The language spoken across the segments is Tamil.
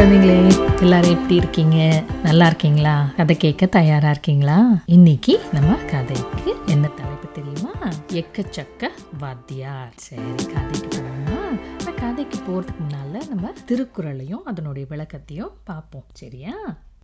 குழந்தைங்களே எல்லாரும் எப்படி இருக்கீங்க? நல்லா இருக்கீங்களா? கதை கேட்க தயாரா இருக்கீங்களா? இன்னைக்கு நம்ம கதைக்கு என்ன தலைப்பு தெரியுமா? எக்கச்சக்க வாத்தியார். சரி கதைக்கு போகணுமா கதைக்கு போறதுக்கு முன்னால நம்ம திருக்குறளையும் அதனுடைய விளக்கத்தையும் பார்ப்போம். சரியா?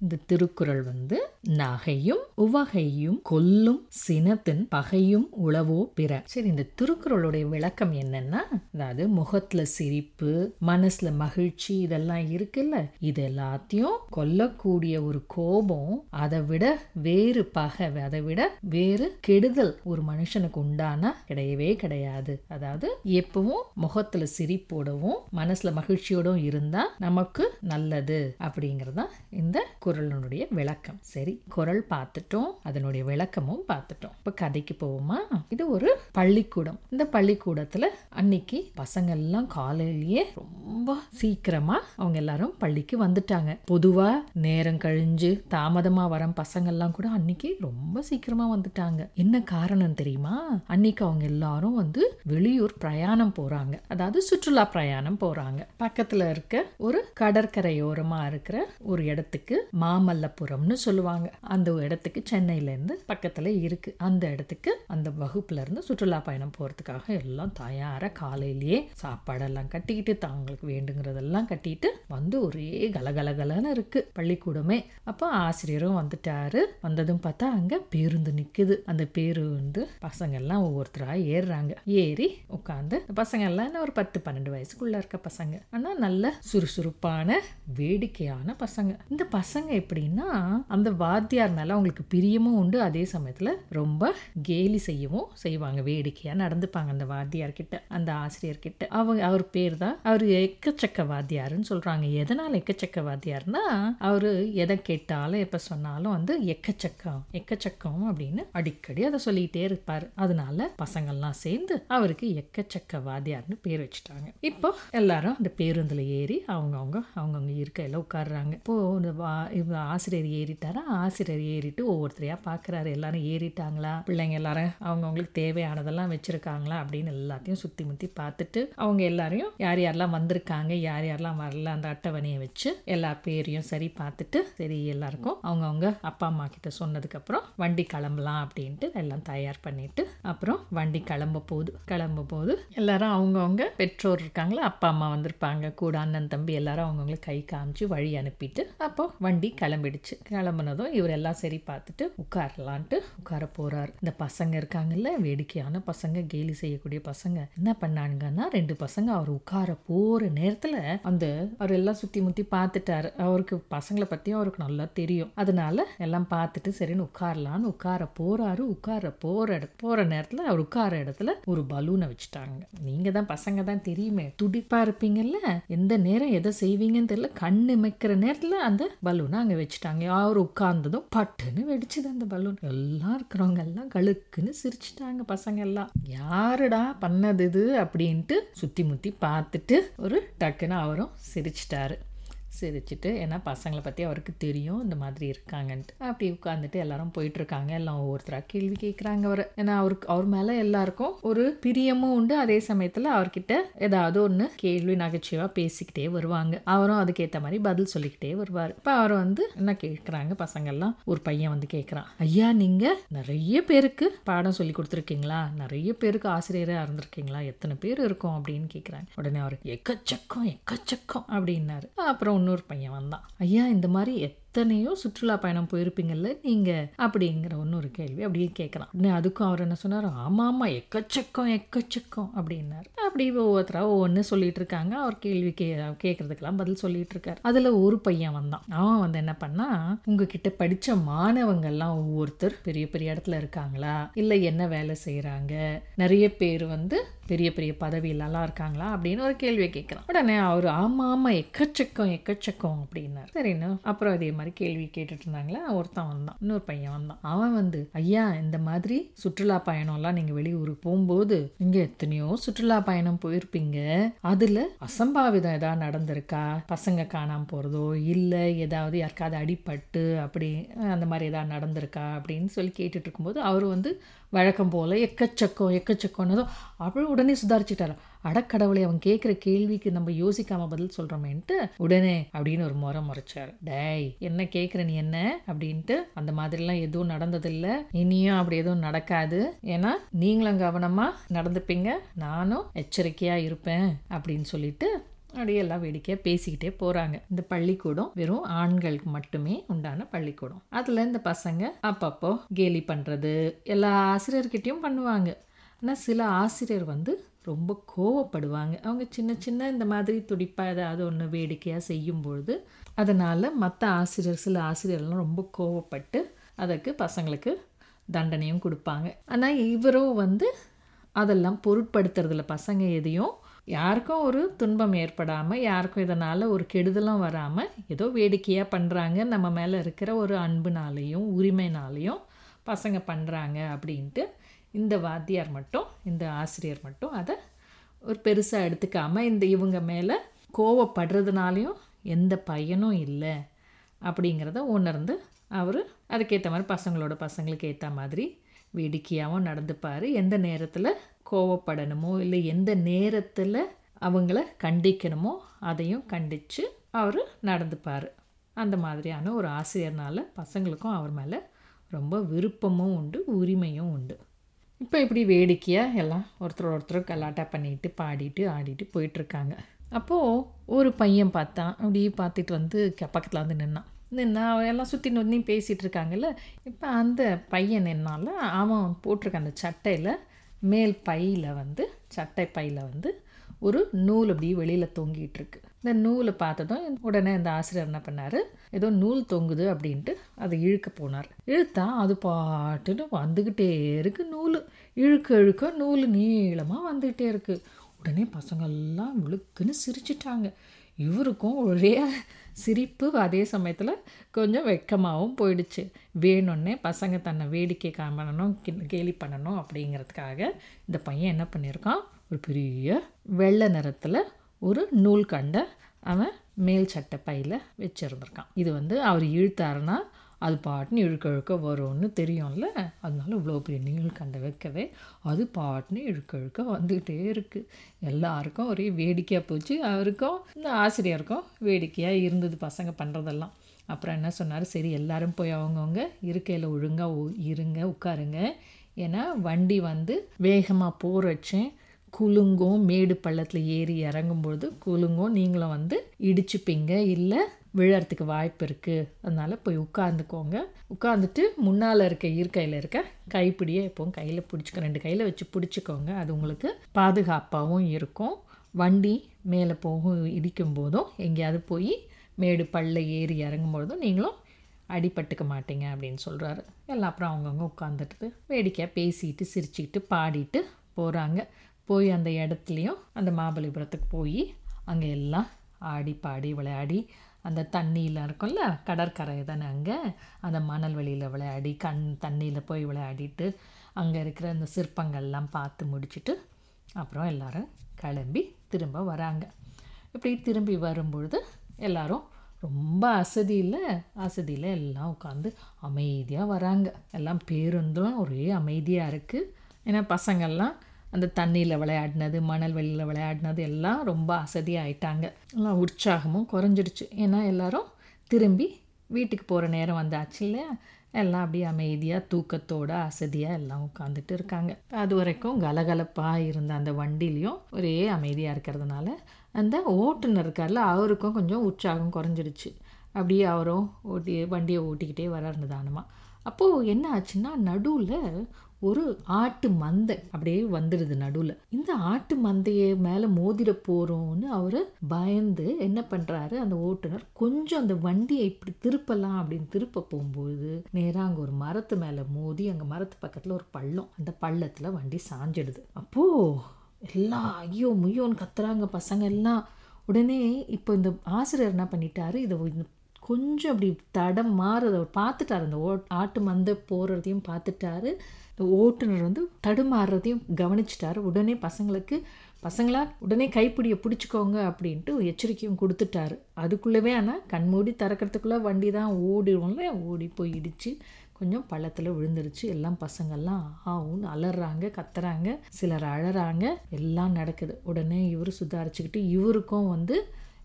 இந்த திருக்குறள் வந்து நகையும் உவகையும் கொல்லும் சினத்தின் பகையும் உளவோ பிற. சரி இந்த திருக்குறளுடைய விளக்கம் என்னன்னா அதாவது முகத்துல சிரிப்பு மனசுல மகிழ்ச்சி இதெல்லாம் இருக்குல்ல? இது எல்லாத்தையும் கொல்லக்கூடிய ஒரு கோபம் அதை விட வேறு பகை அதை விட வேறு கெடுதல் ஒரு மனுஷனுக்கு உண்டானா கிடையவே கிடையாது. அதாவது எப்பவும் முகத்துல சிரிப்போடவும் மனசுல மகிழ்ச்சியோடவும் இருந்தா நமக்கு நல்லது அப்படிங்கறதான் இந்த குரலினுடைய விளக்கம். சரி குரல் பார்த்துட்டோம் அதனுடைய விளக்கமும் பார்த்துட்டோம். இப்போ கதைக்கு போவோமா? இது ஒரு பள்ளிக்கூடம். இந்த பள்ளிக்கூடத்தில் அன்னைக்கு பசங்க எல்லாம் காலையிலேயே ரொம்ப சீக்கிரமா அவங்க எல்லாரும் பள்ளிக்கு வந்துட்டாங்க. பொதுவா நேரம் கழிஞ்சு தாமதமா வர பசங்க எல்லாம் கூட அன்னைக்கு ரொம்ப சீக்கிரமா வந்துட்டாங்க. என்ன காரணம் தெரியுமா? அன்னைக்கு அவங்க எல்லாரும் வந்து வெளியூர் பிரயாணம் போறாங்க. அதாவது சுற்றுலா பிரயாணம் போறாங்க. பக்கத்துல இருக்க ஒரு கடற்கரையோரமா இருக்கிற ஒரு இடத்துக்கு மாமல்லபுரம்னு சொல்லுவாங்க. அந்த இடத்துக்கு சென்னையிலேருந்து பக்கத்தில் இருக்குது இருக்கு. அந்த இடத்துக்கு அந்த வகுப்புலேருந்து சுற்றுலா பயணம் போகிறதுக்காக எல்லாம் தயாராக காலையிலேயே சாப்பாடெல்லாம் கட்டிக்கிட்டு தாங்களுக்கு வேண்டுங்கிறதெல்லாம் கட்டிட்டு வந்து ஒரே கலகலகலன்னு இருக்கு. பள்ளிக்கூடமே. அப்போ ஆசிரியரும் வந்துட்டாரு. வந்ததும் பார்த்தா அங்கே பேருந்து நிற்குது அந்த பேருந்து பசங்க எல்லாம் ஒவ்வொருத்தராக ஏறுறாங்க. ஏறி உட்காந்து பசங்க எல்லாம் என்ன ஒரு பத்து பன்னெண்டு வயசுக்குள்ள இருக்க பசங்க. ஆனால் நல்ல சுறுசுறுப்பான வேடிக்கையான பசங்க. இந்த பசங்க எப்படின்னா அந்த வாத்தியார் மேல அவங்களுக்கு பிரியமும் உண்டு. அதே சமயத்துல ரொம்ப கேலி செய்யவும் செய்வாங்க வேடிக்கையா நடந்துப்பாங்க அந்த வாத்தியார் கிட்ட அந்த ஆசிரியர் கிட்ட அவங்க அவர் பேர் தான் அவர் எக்கச்சக்க வாத்தியாருன்னு சொல்றாங்க. எதனால எக்கச்சக்க வாத்தியார்னா அவரு எதை கேட்டாலும் எப்ப சொன்னாலும் வந்து எக்கச்சக்கம் எக்கச்சக்கம் அப்படின்னு அடிக்கடி அதை சொல்லிட்டே இருப்பாரு. அதனால பசங்கள்லாம் சேர்ந்து அவருக்கு எக்கச்சக்க வாத்தியார்னு பேர் வச்சுட்டாங்க. இப்போ எல்லாரும் அந்த பேருந்துல ஏறி அவங்கவுங்க அவங்கவுங்க இருக்கையில உட்காடுறாங்க இப்போ ஆசிரியர் ஏறிட்டாரா? ஆசிரியர் ஏறிட்டு ஒவ்வொருத்தரையாக பார்க்குறாரு எல்லாரும் ஏறிட்டாங்களா? பிள்ளைங்க எல்லாரும் அவங்கவுங்களுக்கு தேவையானதெல்லாம் வச்சுருக்காங்களா? அப்படின்னு எல்லாத்தையும் சுற்றி முற்றி பார்த்துட்டு அவங்க எல்லாரையும் யார் யாரெல்லாம் வந்திருக்காங்க யார் யாரெல்லாம் வரல அந்த அட்டவணையை வச்சு எல்லா பேரையும் சரி பார்த்துட்டு சரி எல்லாருக்கும் அவங்கவுங்க அப்பா அம்மா கிட்ட சொன்னதுக்கப்புறம் வண்டி கிளம்பலாம் அப்படின்ட்டு எல்லாம் தயார் பண்ணிட்டு அப்புறம் வண்டி கிளம்ப போகுது கிளம்ப போது எல்லாரும் அவங்கவுங்க பெற்றோர் இருக்காங்களா அப்பா அம்மா வந்திருப்பாங்க கூட அண்ணன் தம்பி எல்லாரும் அவங்கவுங்களுக்கு கை காமிச்சு வழி அனுப்பிட்டு அப்போ வண்டி கிளம்பிடுச்சு. கிளம்புனதும் இவர் எல்லாம் சரி பார்த்துட்டு உட்காரலான்ட்டு உட்கார போறாரு. இந்த பசங்க இருக்காங்கல்ல வேடிக்கையான பசங்க கேலி செய்யக்கூடிய பசங்க. என்ன பண்ணாங்கன்னா ரெண்டு பசங்க அவர் உட்கார போற நேரத்துல அந்த அவர் எல்லாம் சுத்தி முத்தி பார்த்துட்டாரு. அவருக்கு பசங்களை பத்தியும் அவருக்கு நல்லா தெரியும். அதனால எல்லாம் பார்த்துட்டு சரின்னு உட்காரலான்னு உட்கார போறாரு. உட்கார போற இட போற நேரத்துல அவர் உட்கார இடத்துல ஒரு பலூனை வச்சுட்டாங்க. நீங்க தான் பசங்க தான் தெரியுமே. துடிப்பா இருப்பீங்கல்ல எந்த நேரம் எதை செய்வீங்கன்னு தெரியல. கண்ணு மைக்கிற நேரத்துல அந்த பலூனை அங்கே வச்சுட்டாங்க. யார் உட்கார்ந்ததும் பட்டுன்னு வெடிச்சது அந்த பலூன். எல்லாம் இருக்கிறவங்க எல்லாம் கழுக்குன்னு சிரிச்சிட்டாங்க பசங்க எல்லாம். யாருடா பண்ணது இது? அப்படின்ட்டு சுற்றி முத்தி பார்த்துட்டு ஒரு டக்குன்னு அவரும் சிரிச்சிட்டாரு. சிரிச்சிட்டு ஏன்னா பசங்களை பற்றி அவருக்கு தெரியும் இந்த மாதிரி இருக்காங்கன்ட்டு. அப்படி உட்காந்துட்டு எல்லாரும் போயிட்டு இருக்காங்க எல்லாம் ஒவ்வொருத்தராக கேள்வி கேட்குறாங்க அவர். ஏன்னா அவருக்கு அவர் மேலே எல்லாருக்கும் ஒரு பிரியமும் உண்டு. அதே சமயத்தில் அவர்கிட்ட ஏதாவது ஒன்று கேள்வி நகைச்சுவாக பேசிக்கிட்டே வருவாங்க. அவரும் அதுக்கேற்ற மாதிரி பதில் சொல்லிக்கிட்டே வருவார். இப்போ அவர் வந்து என்ன கேட்குறாங்க பசங்கள்லாம் ஒரு பையன் வந்து கேட்குறான் ஐயா நீங்கள் நிறைய பேருக்கு பாடம் சொல்லி கொடுத்துருக்கீங்களா? நிறைய பேருக்கு ஆசிரியராக இருந்திருக்கீங்களா? எத்தனை பேர் இருக்கும்? அப்படின்னு கேட்குறாங்க உடனே அவர் எக்கச்சக்கம் எக்கச்சக்கம் அப்படின்னாரு. அப்புறம் இன்னொரு பையன் வந்தான் ஐயா இந்த மாதிரி எத்தனையோ சுற்றுலா பயணம் போயிருப்பீங்கல்ல நீங்க அப்படிங்கிற இன்னொரு கேள்வி. அப்படியே கேட்கலாம். அதுக்கும் அவர் என்ன சொன்னார்? ஆமா ஆமா எக்கச்சக்கம் எக்கச்சக்கம் அப்படின்னாரு. அப்படி ஒவ்வொருத்தரா ஒவ்வொன்று சொல்லிட்டு இருக்காங்க. அவர் கேள்வி கே கேட்கறதுக்கெல்லாம் பதில் சொல்லிட்டு இருக்காரு. அதுல ஒரு பையன் வந்தான். அவன் வந்து என்ன பண்ணா உங்ககிட்ட படிச்ச மாணவங்கள்லாம் ஒவ்வொருத்தர் பெரிய பெரிய இடத்துல இருக்காங்களா? இல்ல என்ன வேலை செய்கிறாங்க நிறைய பேர் வந்து பெரிய பெரிய பதவியிலலாம் இருக்காங்களா? அப்படின்னு ஒரு கேள்வியை கேட்குறான். உடனே அவர் ஆமா ஆமா எக்கச்சக்கம் எக்கச்சக்கம் அப்படின்னாரு. சரிண்ணா அப்புறம் அதே மாதிரி கேள்வி கேட்டுட்டு இருந்தாங்களா ஒருத்தன் வந்தான். இன்னொரு பையன் வந்தான். அவன் வந்து ஐயா இந்த மாதிரி சுற்றுலா பயணம்லாம் நீங்கள் வெளியூருக்கு போகும்போது நீங்கள் எத்தனையோ சுற்றுலா பயணம் போயிருப்பீங்க. அதில் அசம்பாவிதம் ஏதாவது நடந்திருக்கா? பசங்க காணாமல் போறதோ இல்லை ஏதாவது யாருக்காவது அடிபட்டு அப்படி அந்த மாதிரி ஏதாவது நடந்திருக்கா? அப்படின்னு சொல்லி கேட்டுட்டு இருக்கும்போது அவர் வந்து வழக்கம் போல் எக்கச்சக்கம் எக்கச்சக்கம்னதும் அப்படி உடனே சுதாரிச்சுட்டார். அடக்கடவுளை அவன் கேட்குற கேள்விக்கு நம்ம யோசிக்காம பதில் சொல்கிறோமேன்ட்டு உடனே அப்படின்னு ஒரு முறை முறைச்சார். டேய் என்ன கேட்குற நீ என்ன? அப்படின்ட்டு அந்த மாதிரிலாம் எதுவும் நடந்ததில்லை. இனியும் அப்படி எதுவும் நடக்காது. ஏன்னா நீங்களும் கவனமாக நடந்துப்பீங்க. நானும் எச்சரிக்கையாக இருப்பேன் அப்படின்னு சொல்லிட்டு அப்படியே எல்லாம் வேடிக்கையாக பேசிக்கிட்டே போகிறாங்க இந்த பள்ளிக்கூடம் வெறும் ஆண்களுக்கு மட்டுமே உண்டான பள்ளிக்கூடம். அதில் இந்த பசங்க அப்பப்போ கேலி பண்ணுறது எல்லா ஆசிரியர்கிட்டையும் பண்ணுவாங்க. ஆனால் சில ஆசிரியர் வந்து ரொம்ப கோவப்படுவாங்க. அவங்க சின்ன சின்ன இந்த மாதிரி துடிப்பாக ஏதாவது ஒன்று வேடிக்கையாக செய்யும் பொழுது அதனால் மற்ற ஆசிரியர் சில ஆசிரியர்லாம் ரொம்ப கோவப்பட்டு அதற்கு பசங்களுக்கு தண்டனையும் கொடுப்பாங்க. ஆனால் இவரும் வந்து அதெல்லாம் பொருட்படுத்துறதில்ல. பசங்க எதையும் யாருக்கும் ஒரு துன்பம் ஏற்படாமல் யாருக்கும் இதனால் ஒரு கெடுதலும் வராமல் ஏதோ வேடிக்கையாக பண்ணுறாங்க நம்ம மேலே இருக்கிற ஒரு அன்புனாலேயும் உரிமைனாலேயும் பசங்க பண்ணுறாங்க அப்படின்ட்டு இந்த வாத்தியார் மட்டும் இந்த ஆசிரியர் மட்டும் அதை ஒரு பெருசாக எடுத்துக்காமல் இந்த இவங்க மேலே கோவப்படுறதுனாலையும் எந்த பயனும் இல்லை அப்படிங்கிறத உணர்ந்து அவர் அதுக்கேற்ற மாதிரி பசங்களோட பசங்களுக்கு ஏற்ற மாதிரி வேடிக்கையாகவும் நடந்துப்பார். எந்த நேரத்தில் கோவப்படணுமோ இல்லை எந்த நேரத்தில் அவங்கள கண்டிக்கணுமோ அதையும் கண்டித்து அவர் நடந்துப்பார். அந்த மாதிரியான ஒரு ஆசிரியர்னால பசங்களுக்கும் அவர் மேலே ரொம்ப விருப்பமும் உண்டு உரிமையும் உண்டு. இப்போ இப்படி வேடிக்கையாக எல்லாம் ஒருத்தர் ஒருத்தர் கலாட்டா பண்ணிட்டு பாடிட்டு ஆடிட்டு போயிட்டுருக்காங்க. அப்போது ஒரு பையன் பார்த்தான் அப்படி பார்த்துட்டு வந்து பக்கத்தில் வந்து நின்னான் நின்னா எல்லாம் சுற்றி நொந்தி பேசிகிட்டு இருக்காங்கல்ல இப்போ அந்த பையன் என்னால் அவன் போட்டிருக்க அந்த சட்டையில் மேல் பையில் வந்து சட்டை பையில் வந்து ஒரு நூல் அப்படி வெளியில் தொங்கிட்டு இருக்கு இந்த நூலை பார்த்ததும் உடனே இந்த ஆசிரியர் என்ன பண்ணார்? ஏதோ நூல் தொங்குது அப்படின்ட்டு அதை இழுக்க போனார். இழுத்தா அது பாட்டுன்னு வந்துக்கிட்டே இருக்கு நூல். இழுக்க இழுக்க நூல் நீளமாக வந்துக்கிட்டே இருக்கு. உடனே பசங்கள்லாம் விழுக்குன்னு சிரிச்சிட்டாங்க. இவருக்கும் ஒரே சிரிப்பு அதே சமயத்தில் கொஞ்சம் வெட்கமாகவும் போயிடுச்சு. வேணும்னே பசங்க தன்னை வேடிக்கை காமணும் பண்ணணும் கி- கேலி பண்ணணும் அப்படிங்கிறதுக்காக இந்த பையன் என்ன பண்ணியிருக்கான்? ஒரு பெரிய வெள்ளை நிறத்தில் ஒரு நூல் கண்டை அவன் மேல் சட்டை பையில் வச்சுருந்துருக்கான். இது வந்து அவர் இழுத்தாருன்னா அது பாட்டுன்னு இழுக்க இழுக்க வரும்னு தெரியும்ல. அதனால இவ்வளோ பெரிய நீள் கண்டை வைக்கவே அது பாட்டுன்னு இழுக்க இழுக்க வந்துக்கிட்டே இருக்குது எல்லாருக்கும் ஒரே வேடிக்கையாக போச்சு. அவருக்கும் இந்த ஆசிரியருக்கும் வேடிக்கையாக இருந்தது பசங்க பண்ணுறதெல்லாம் அப்புறம் என்ன சொன்னார்? சரி எல்லாரும் போய் அவங்கவுங்க இருக்கையில் ஒழுங்காக இருங்க உட்காருங்க. ஏன்னா வண்டி வந்து வேகமாக போகிறச்சேன் குலுங்கும் மேடு பள்ளத்தில் ஏறி இறங்கும்பொழுது குலுங்கும். நீங்களும் வந்து இடிச்சுப்பீங்க. இல்லை விழறதுக்கு வாய்ப்பு இருக்குது அதனால் போய் உட்காந்துக்கோங்க உட்காந்துட்டு முன்னால் இருக்க இருக்கையில் இருக்க கைப்பிடியை எப்போவும் கையில் பிடிச்சிக்க. ரெண்டு கையில் வச்சு பிடிச்சிக்கோங்க. அது உங்களுக்கு பாதுகாப்பாகவும் இருக்கும். வண்டி மேலே போகும் இடிக்கும் போதும் எங்கேயாவது போய் மேடு பள்ள ஏறி இறங்கும் பொழுதும் நீங்களும் அடிபட்டுக்க மாட்டீங்க அப்படின்னு சொல்கிறாரு எல்லாம் அப்புறம் அவங்கவுங்க உட்காந்துட்டு வேடிக்கையாக பேசிட்டு சிரிச்சுக்கிட்டு பாடிட்டு போகிறாங்க போய் அந்த இடத்துலையும் அந்த மாபலிபுரத்துக்கு போய் அங்கே எல்லாம் ஆடி பாடி விளையாடி அந்த தண்ணியில் இருக்கும்ல கடற்கரை தானே அங்கே அந்த மணல் வெளியில் விளையாடி கண் தண்ணியில் போய் விளையாடிட்டு அங்கே இருக்கிற அந்த சிற்பங்கள்லாம் பார்த்து முடிச்சுட்டு அப்புறம் எல்லோரும் கிளம்பி திரும்ப வராங்க. இப்படி திரும்பி வரும்பொழுது எல்லோரும் ரொம்ப அசதியில் அசதியில் எல்லாம் உட்காந்து அமைதியாக வராங்க. எல்லாம் பேருந்தும் ஒரே அமைதியாக இருக்குது ஏன்னா பசங்கள்லாம் அந்த தண்ணியில் விளையாடினது மணல் வெளியில் விளையாடினது எல்லாம் ரொம்ப அசதியாக ஆயிட்டாங்க எல்லாம் உற்சாகமும் குறைஞ்சிடுச்சு. ஏன்னா எல்லாரும் திரும்பி வீட்டுக்கு போகிற நேரம் வந்தாச்சு இல்லையா? எல்லாம் அப்படியே அமைதியாக தூக்கத்தோட அசதியாக எல்லாம் உட்காந்துட்டு இருக்காங்க. அது வரைக்கும் கலகலப்பாக இருந்த அந்த வண்டிலையும் ஒரே அமைதியாக இருக்கிறதுனால அந்த ஓட்டுநர் இருக்கார்ல அவருக்கும் கொஞ்சம் உற்சாகம் குறைஞ்சிடுச்சு. அப்படியே அவரும் ஓட்டி வண்டியை ஓட்டிக்கிட்டே வர நிதானமாக அப்போது என்ன ஆச்சுன்னா நடுவில் ஒரு ஆட்டு மந்தை அப்படியே வந்துடுது நடுவில். இந்த ஆட்டு மந்தையை மேலே மோதிர போகிறோன்னு அவர் பயந்து என்ன பண்ணுறாரு அந்த ஓட்டுநர் கொஞ்சம் அந்த வண்டியை இப்படி திருப்பலாம் அப்படின்னு திருப்ப போகும்போது நேராக அங்கே ஒரு மரத்து மேலே மோதி அங்கே மரத்து பக்கத்தில் ஒரு பள்ளம் அந்த பள்ளத்தில் வண்டி சாஞ்சிடுது. அப்போது எல்லாம் ஐயோ முய்யோன்னு கத்துறாங்க பசங்க எல்லாம். உடனே இப்போ இந்த ஆசிரியர் என்ன பண்ணிட்டாரு? இதை இந்த கொஞ்சம் அப்படி தடம் மாறுறத அவர் பார்த்துட்டாரு. அந்த ஓ ஆட்டு மந்த போகிறதையும் பார்த்துட்டாரு. ஓட்டுநர் வந்து தடுமாறுறதையும் கவனிச்சிட்டாரு. உடனே பசங்களுக்கு பசங்களா உடனே கைப்பிடியை பிடிச்சிக்கோங்க அப்படின்ட்டு எச்சரிக்கையும் கொடுத்துட்டாரு. அதுக்குள்ளவே ஆனால் கண்மூடி திறக்கிறதுக்குள்ளே வண்டி தான் ஓடிடும்ல ஓடி போய் இடித்து கொஞ்சம் பள்ளத்தில் விழுந்துருச்சு. எல்லாம் பசங்கள்லாம் ஆவுன்னு அலறாங்க கத்துறாங்க. சிலர் அழறாங்க. எல்லாம் நடக்குது. உடனே இவர் சுதாரிச்சுக்கிட்டு இவருக்கும் வந்து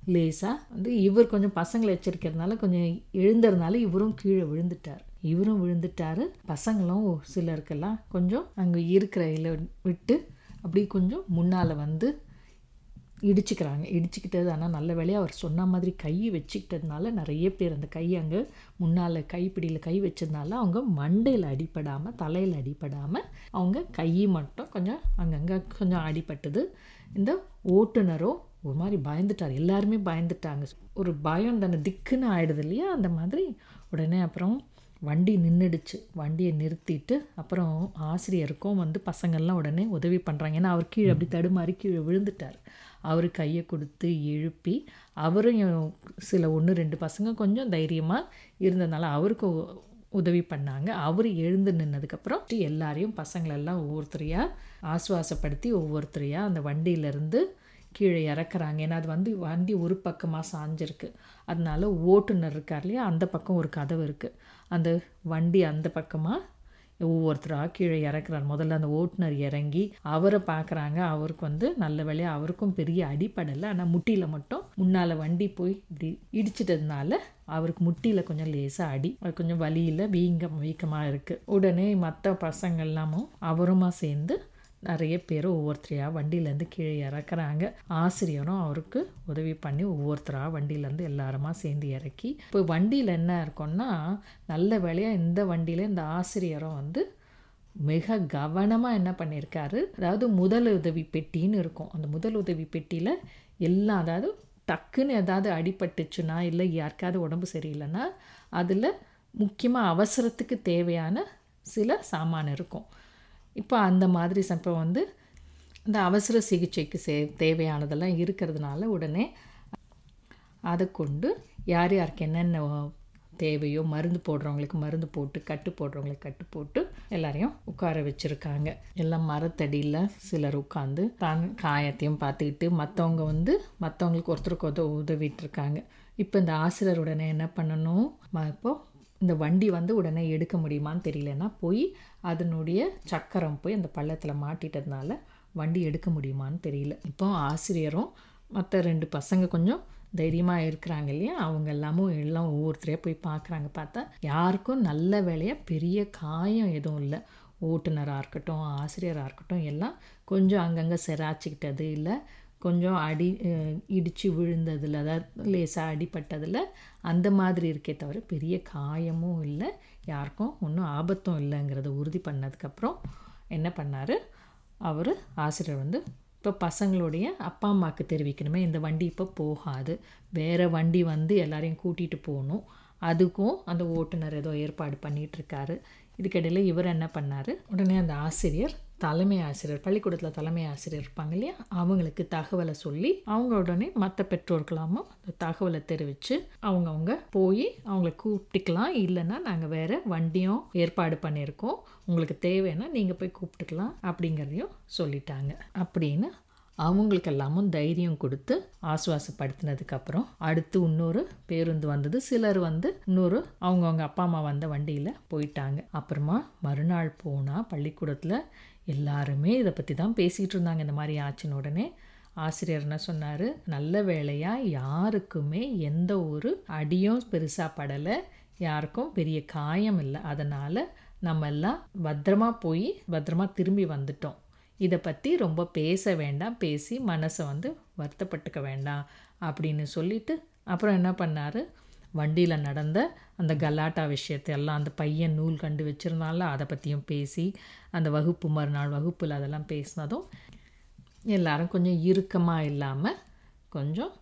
லேசாக வந்து இவர் கொஞ்சம் பசங்களை எச்சரிக்கிறதுனால கொஞ்சம் எழுந்ததுனால இவரும் கீழே விழுந்துட்டார். இவரும் விழுந்துட்டாரு. பசங்களும் சிலருக்கெல்லாம் கொஞ்சம் அங்கே இருக்கிற இல விட்டு அப்படி கொஞ்சம் முன்னால் வந்து இடிச்சுக்கிறாங்க. இடிச்சுக்கிட்டது ஆனால் நல்ல வேலையாக அவர் சொன்ன மாதிரி கை வச்சுக்கிட்டதுனால நிறைய பேர் அந்த கை அங்கே முன்னால் கைப்பிடியில் கை வச்சதுனால அவங்க மண்டையில் அடிப்படாமல் தலையில் அடிப்படாமல் அவங்க கை மட்டும் கொஞ்சம் அங்கங்கே கொஞ்சம் அடிபட்டது. இந்த ஓட்டுநரும் ஒரு மாதிரி பயந்துட்டார். எல்லாருமே பயந்துட்டாங்க. ஒரு பயம் தானே திக்குன்னு ஆயிடுது இல்லையா? அந்த மாதிரி உடனே அப்புறம் வண்டி நின்றுடுச்சு வண்டியை நிறுத்திட்டு அப்புறம் ஆசிரியருக்கும் வந்து பசங்கள்லாம் உடனே உதவி பண்ணுறாங்க ஏன்னா அவர் கீழே அப்படி தடுமாறி கீழே விழுந்துட்டார். அவர் கையை கொடுத்து எழுப்பி அவரும் சில ஒன்று ரெண்டு பசங்க கொஞ்சம் தைரியமாக இருந்ததுனால அவருக்கு உதவி பண்ணாங்க. அவர் எழுந்து நின்னதுக்கப்புறம் எல்லாரையும் பசங்களெல்லாம் ஒவ்வொருத்தரையாக ஆசுவாசப்படுத்தி ஒவ்வொருத்தரையாக அந்த வண்டியிலேருந்து கீழே இறக்குறாங்க. ஏன்னா அது வந்து வண்டி ஒரு பக்கமாக சாஞ்சிருக்கு. அதனால ஓட்டுநர் இருக்கார் இல்லையா? அந்த பக்கம் ஒரு கதவு இருக்குது அந்த வண்டி அந்த பக்கமாக ஒவ்வொருத்தராக கீழே இறக்குறாரு. முதல்ல அந்த ஓட்டுநர் இறங்கி அவரை பார்க்குறாங்க. அவருக்கு வந்து நல்ல வேலையாக அவருக்கும் பெரிய அடிப்படலை ஆனால் முட்டியில் மட்டும் முன்னால் வண்டி போய் இப்படி இடிச்சிட்டதுனால அவருக்கு முட்டியில் கொஞ்சம் லேசாக அடி அது கொஞ்சம் வலியில் வீங்க வீக்கமாக இருக்குது உடனே மற்ற பசங்கள் எல்லாமும் அவருமா சேர்ந்து நிறைய பேர் ஒவ்வொருத்தரையாக வண்டியிலேருந்து கீழே இறக்குறாங்க. ஆசிரியரும் அவருக்கு உதவி பண்ணி ஒவ்வொருத்தராக வண்டியிலேருந்து எல்லாருமா சேர்ந்து இறக்கி இப்போ வண்டியில் என்ன இருக்கும்னா நல்ல வேலையாக இந்த வண்டியில் இந்த ஆசிரியரும் வந்து மிக கவனமாக என்ன பண்ணியிருக்காரு அதாவது முதல் உதவி பெட்டின்னு இருக்கும். அந்த முதல் உதவி பெட்டியில் எல்லாம் அதாவது டக்குன்னு ஏதாவது அடிபட்டுச்சுன்னா இல்லை யாருக்காவது உடம்பு சரியில்லைன்னா அதில் முக்கியமாக அவசரத்துக்கு தேவையான சில சாமான் இருக்கும். இப்போ அந்த மாதிரி இப்போ வந்து இந்த அவசர சிகிச்சைக்கு சே தேவையானதெல்லாம் இருக்கிறதுனால உடனே அதை கொண்டு யார் யாருக்கு என்னென்ன தேவையோ மருந்து போடுறவங்களுக்கு மருந்து போட்டு கட்டு போடுறவங்களுக்கு கட்டு போட்டு எல்லாரையும் உட்கார வச்சுருக்காங்க. எல்லாம் மரத்தடியில் சிலர் உட்காந்து தான் காயத்தையும் பார்த்துக்கிட்டு மற்றவங்க வந்து மற்றவங்களுக்கு ஒருத்தருக்கு உதவ உதவிட்டு இருக்காங்க. இப்போ இந்த ஆசிரியர் உடனே என்ன பண்ணணும்? இப்போ இந்த வண்டி வந்து உடனே எடுக்க முடியுமான்னு தெரியலன்னா போய் அதனுடைய சக்கரம் போய் அந்த பள்ளத்தில் மாட்டிட்டதுனால வண்டி எடுக்க முடியுமான்னு தெரியல. இப்போ ஆசிரியரும் மற்ற ரெண்டு பசங்க கொஞ்சம் தைரியமாக இருக்கிறாங்க இல்லையா? அவங்க எல்லாமும் எல்லாம் ஒவ்வொருத்தரையாக போய் பார்க்குறாங்க பார்த்தா யாருக்கும் நல்ல வேலையாக பெரிய காயம் எதுவும் இல்லை. ஓட்டுநராக இருக்கட்டும் ஆசிரியராக இருக்கட்டும் எல்லாம் கொஞ்சம் அங்கங்கே செராச்சிக்கிட்டது இல்லை. கொஞ்சம் அடி இடித்து விழுந்ததில் அதாவது லேசாக அடிப்பட்டதில் அந்த மாதிரி இருக்கே தவிர பெரிய காயமும் இல்லை. யாருக்கும் ஒன்றும் ஆபத்தும் இல்லைங்கிறத உறுதி பண்ணதுக்கப்புறம் என்ன பண்ணார்? அவர் ஆசிரியர் வந்து இப்போ பசங்களுடைய அப்பா அம்மாவுக்கு தெரிவிக்கணுமே இந்த வண்டி இப்போ போகாது. வேறு வண்டி வந்து எல்லாரையும் கூட்டிகிட்டு போகணும். அதுக்கும் அந்த ஓட்டுநர் ஏதோ ஏற்பாடு பண்ணிகிட்ருக்காரு இதுக்கிடையில் இவர் என்ன பண்ணார்? உடனே அந்த ஆசிரியர் தலைமை ஆசிரியர் பள்ளிக்கூடத்தில் தலைமை ஆசிரியர் இருப்பாங்க இல்லையா? அவங்களுக்கு தகவலை சொல்லி அவங்க உடனே மற்ற பெற்றோர்களாமும் அந்த தகவலை தெரிவித்து அவங்கவுங்க போய் அவங்கள கூப்பிட்டுக்கலாம். இல்லைன்னா நாங்கள் வேறு வண்டியும் ஏற்பாடு பண்ணியிருக்கோம். உங்களுக்கு தேவைன்னா நீங்கள் போய் கூப்பிட்டுக்கலாம் அப்படிங்கிறதையும் சொல்லிட்டாங்க. அப்படின்னு அவங்களுக்கு எல்லாமும் தைரியம் கொடுத்து ஆசுவாசப்படுத்தினதுக்கப்புறம் அடுத்து இன்னொரு பேருந்து வந்தது. சிலர் வந்து இன்னொரு அவங்கவுங்க அப்பா அம்மா வந்த வண்டியில் போயிட்டாங்க. அப்புறமா மறுநாள் போனால் பள்ளிக்கூடத்தில் எல்லாருமே இதை பற்றி தான் பேசிகிட்டு இருந்தாங்க. இந்த மாதிரி ஆச்சுன்னு உடனே ஆசிரியர் என்ன சொன்னார்? நல்ல வேலையாக யாருக்குமே எந்த ஒரு அடியும் பெருசாக படலை. யாருக்கும் பெரிய காயம் இல்லை. அதனால் நம்ம எல்லாம் பத்திரமா போய் பத்திரமா திரும்பி வந்துட்டோம். இதை பற்றி ரொம்ப பேச வேண்டாம். பேசி மனசை வந்து வருத்தப்பட்டுக்க வேண்டாம் அப்படின்னு சொல்லிட்டு அப்புறம் என்ன பண்ணார்? வண்டியில் நடந்த அந்த கலாட்டா விஷயத்தை எல்லாம் அந்த பையன் நூல் கண்டு வச்சுருந்தால அதை பற்றியும் பேசி அந்த வகுப்பு மறுநாள் வகுப்பில் அதெல்லாம் பேசினதும் எல்லாரும் கொஞ்சம் இறுக்கமாக இல்லாமல் கொஞ்சம்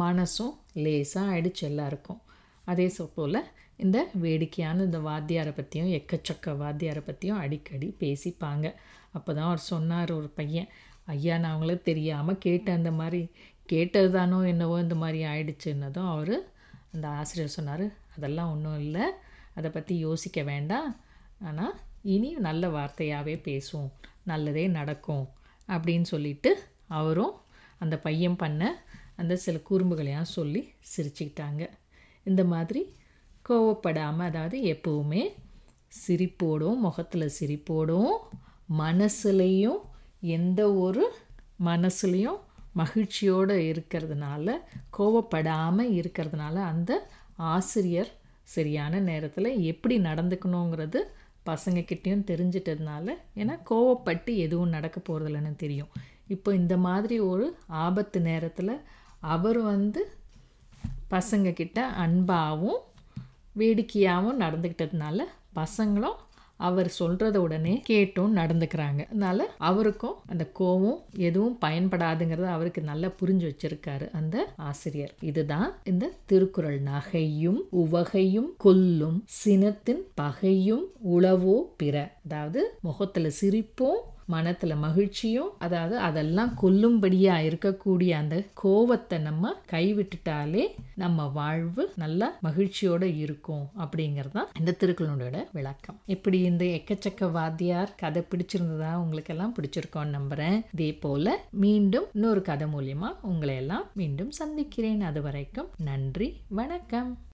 மனசும் லேசாக ஆயிடுச்சு எல்லாருக்கும். அதே போல் இந்த வேடிக்கையான இந்த வாத்தியாரை பற்றியும் எக்கச்சக்க வாத்தியாரை பற்றியும் அடிக்கடி பேசிப்பாங்க. அப்போ தான் அவர் சொன்னார் ஒரு பையன் ஐயா நான் அவங்கள தெரியாமல் கேட்டேன் அந்த மாதிரி கேட்டது தானோ என்னவோ இந்த மாதிரி ஆயிடுச்சுன்னதும் அவர் அந்த ஆசிரியர் சொன்னார் அதெல்லாம் ஒன்றும் இல்லை அதை பற்றி யோசிக்க வேண்டாம். ஆனால் இனி நல்ல வார்த்தையாகவே பேசும் நல்லதே நடக்கும். அப்படின்னு சொல்லிட்டு அவரும் அந்த பையன் பண்ண அந்த சில குறும்புகளையும் சொல்லி சிரிச்சுக்கிட்டாங்க. இந்த மாதிரி கோவப்படாமல் அதாவது எப்போவுமே சிரிப்போடும் முகத்தில் சிரிப்போடும் மனசுலேயும் எந்த ஒரு மனசுலேயும் மகிழ்ச்சியோடு இருக்கிறதுனால கோவப்படாமல் இருக்கிறதுனால அந்த ஆசிரியர் சரியான நேரத்தில் எப்படி நடந்துக்கணுங்கிறது பசங்கக்கிட்டேயும் தெரிஞ்சிட்டதுனால ஏன்னா கோவப்பட்டு எதுவும் நடக்க போகிறதில்லன்னு தெரியும். இப்போ இந்த மாதிரி ஒரு ஆபத்து நேரத்தில் அவர் வந்து பசங்கக்கிட்ட அன்பாகவும் வேடிக்கையாகவும் நடந்துக்கிட்டதுனால பசங்களும் அவர் சொல்கிறத உடனே கேட்டும் நடந்துக்கிறாங்க. அதனால் அவருக்கும் அந்த கோவம் எதுவும் பயன்படாதுங்கிறத அவருக்கு நல்லா புரிஞ்சு வச்சிருக்காரு அந்த ஆசிரியர். இதுதான் இந்த திருக்குறள். நகையும் உவகையும் கொல்லும் சினத்தின் பகையும் உளவோ பிற. அதாவது முகத்தில் சிரிப்பும் மனத்தில் மகிழ்ச்சியும் அதாவது அதெல்லாம் கொல்லும்படியாக இருக்கக்கூடிய அந்த கோவத்தை நம்ம கைவிட்டுட்டாலே நம்ம வாழ்வு நல்ல மகிழ்ச்சியோடு இருக்கும் அப்படிங்கிறது தான் இந்த திருக்குறளோட விளக்கம். இப்படி இந்த எக்கச்சக்க வாத்தியார் கதை பிடிச்சிருந்ததா உங்களுக்கு எல்லாம் பிடிச்சிருக்கோன்னு நம்புகிறேன் இதே போல் மீண்டும் இன்னொரு கதை மூலியமாக உங்களை எல்லாம் மீண்டும் சந்திக்கிறேன். அது வரைக்கும் நன்றி வணக்கம்.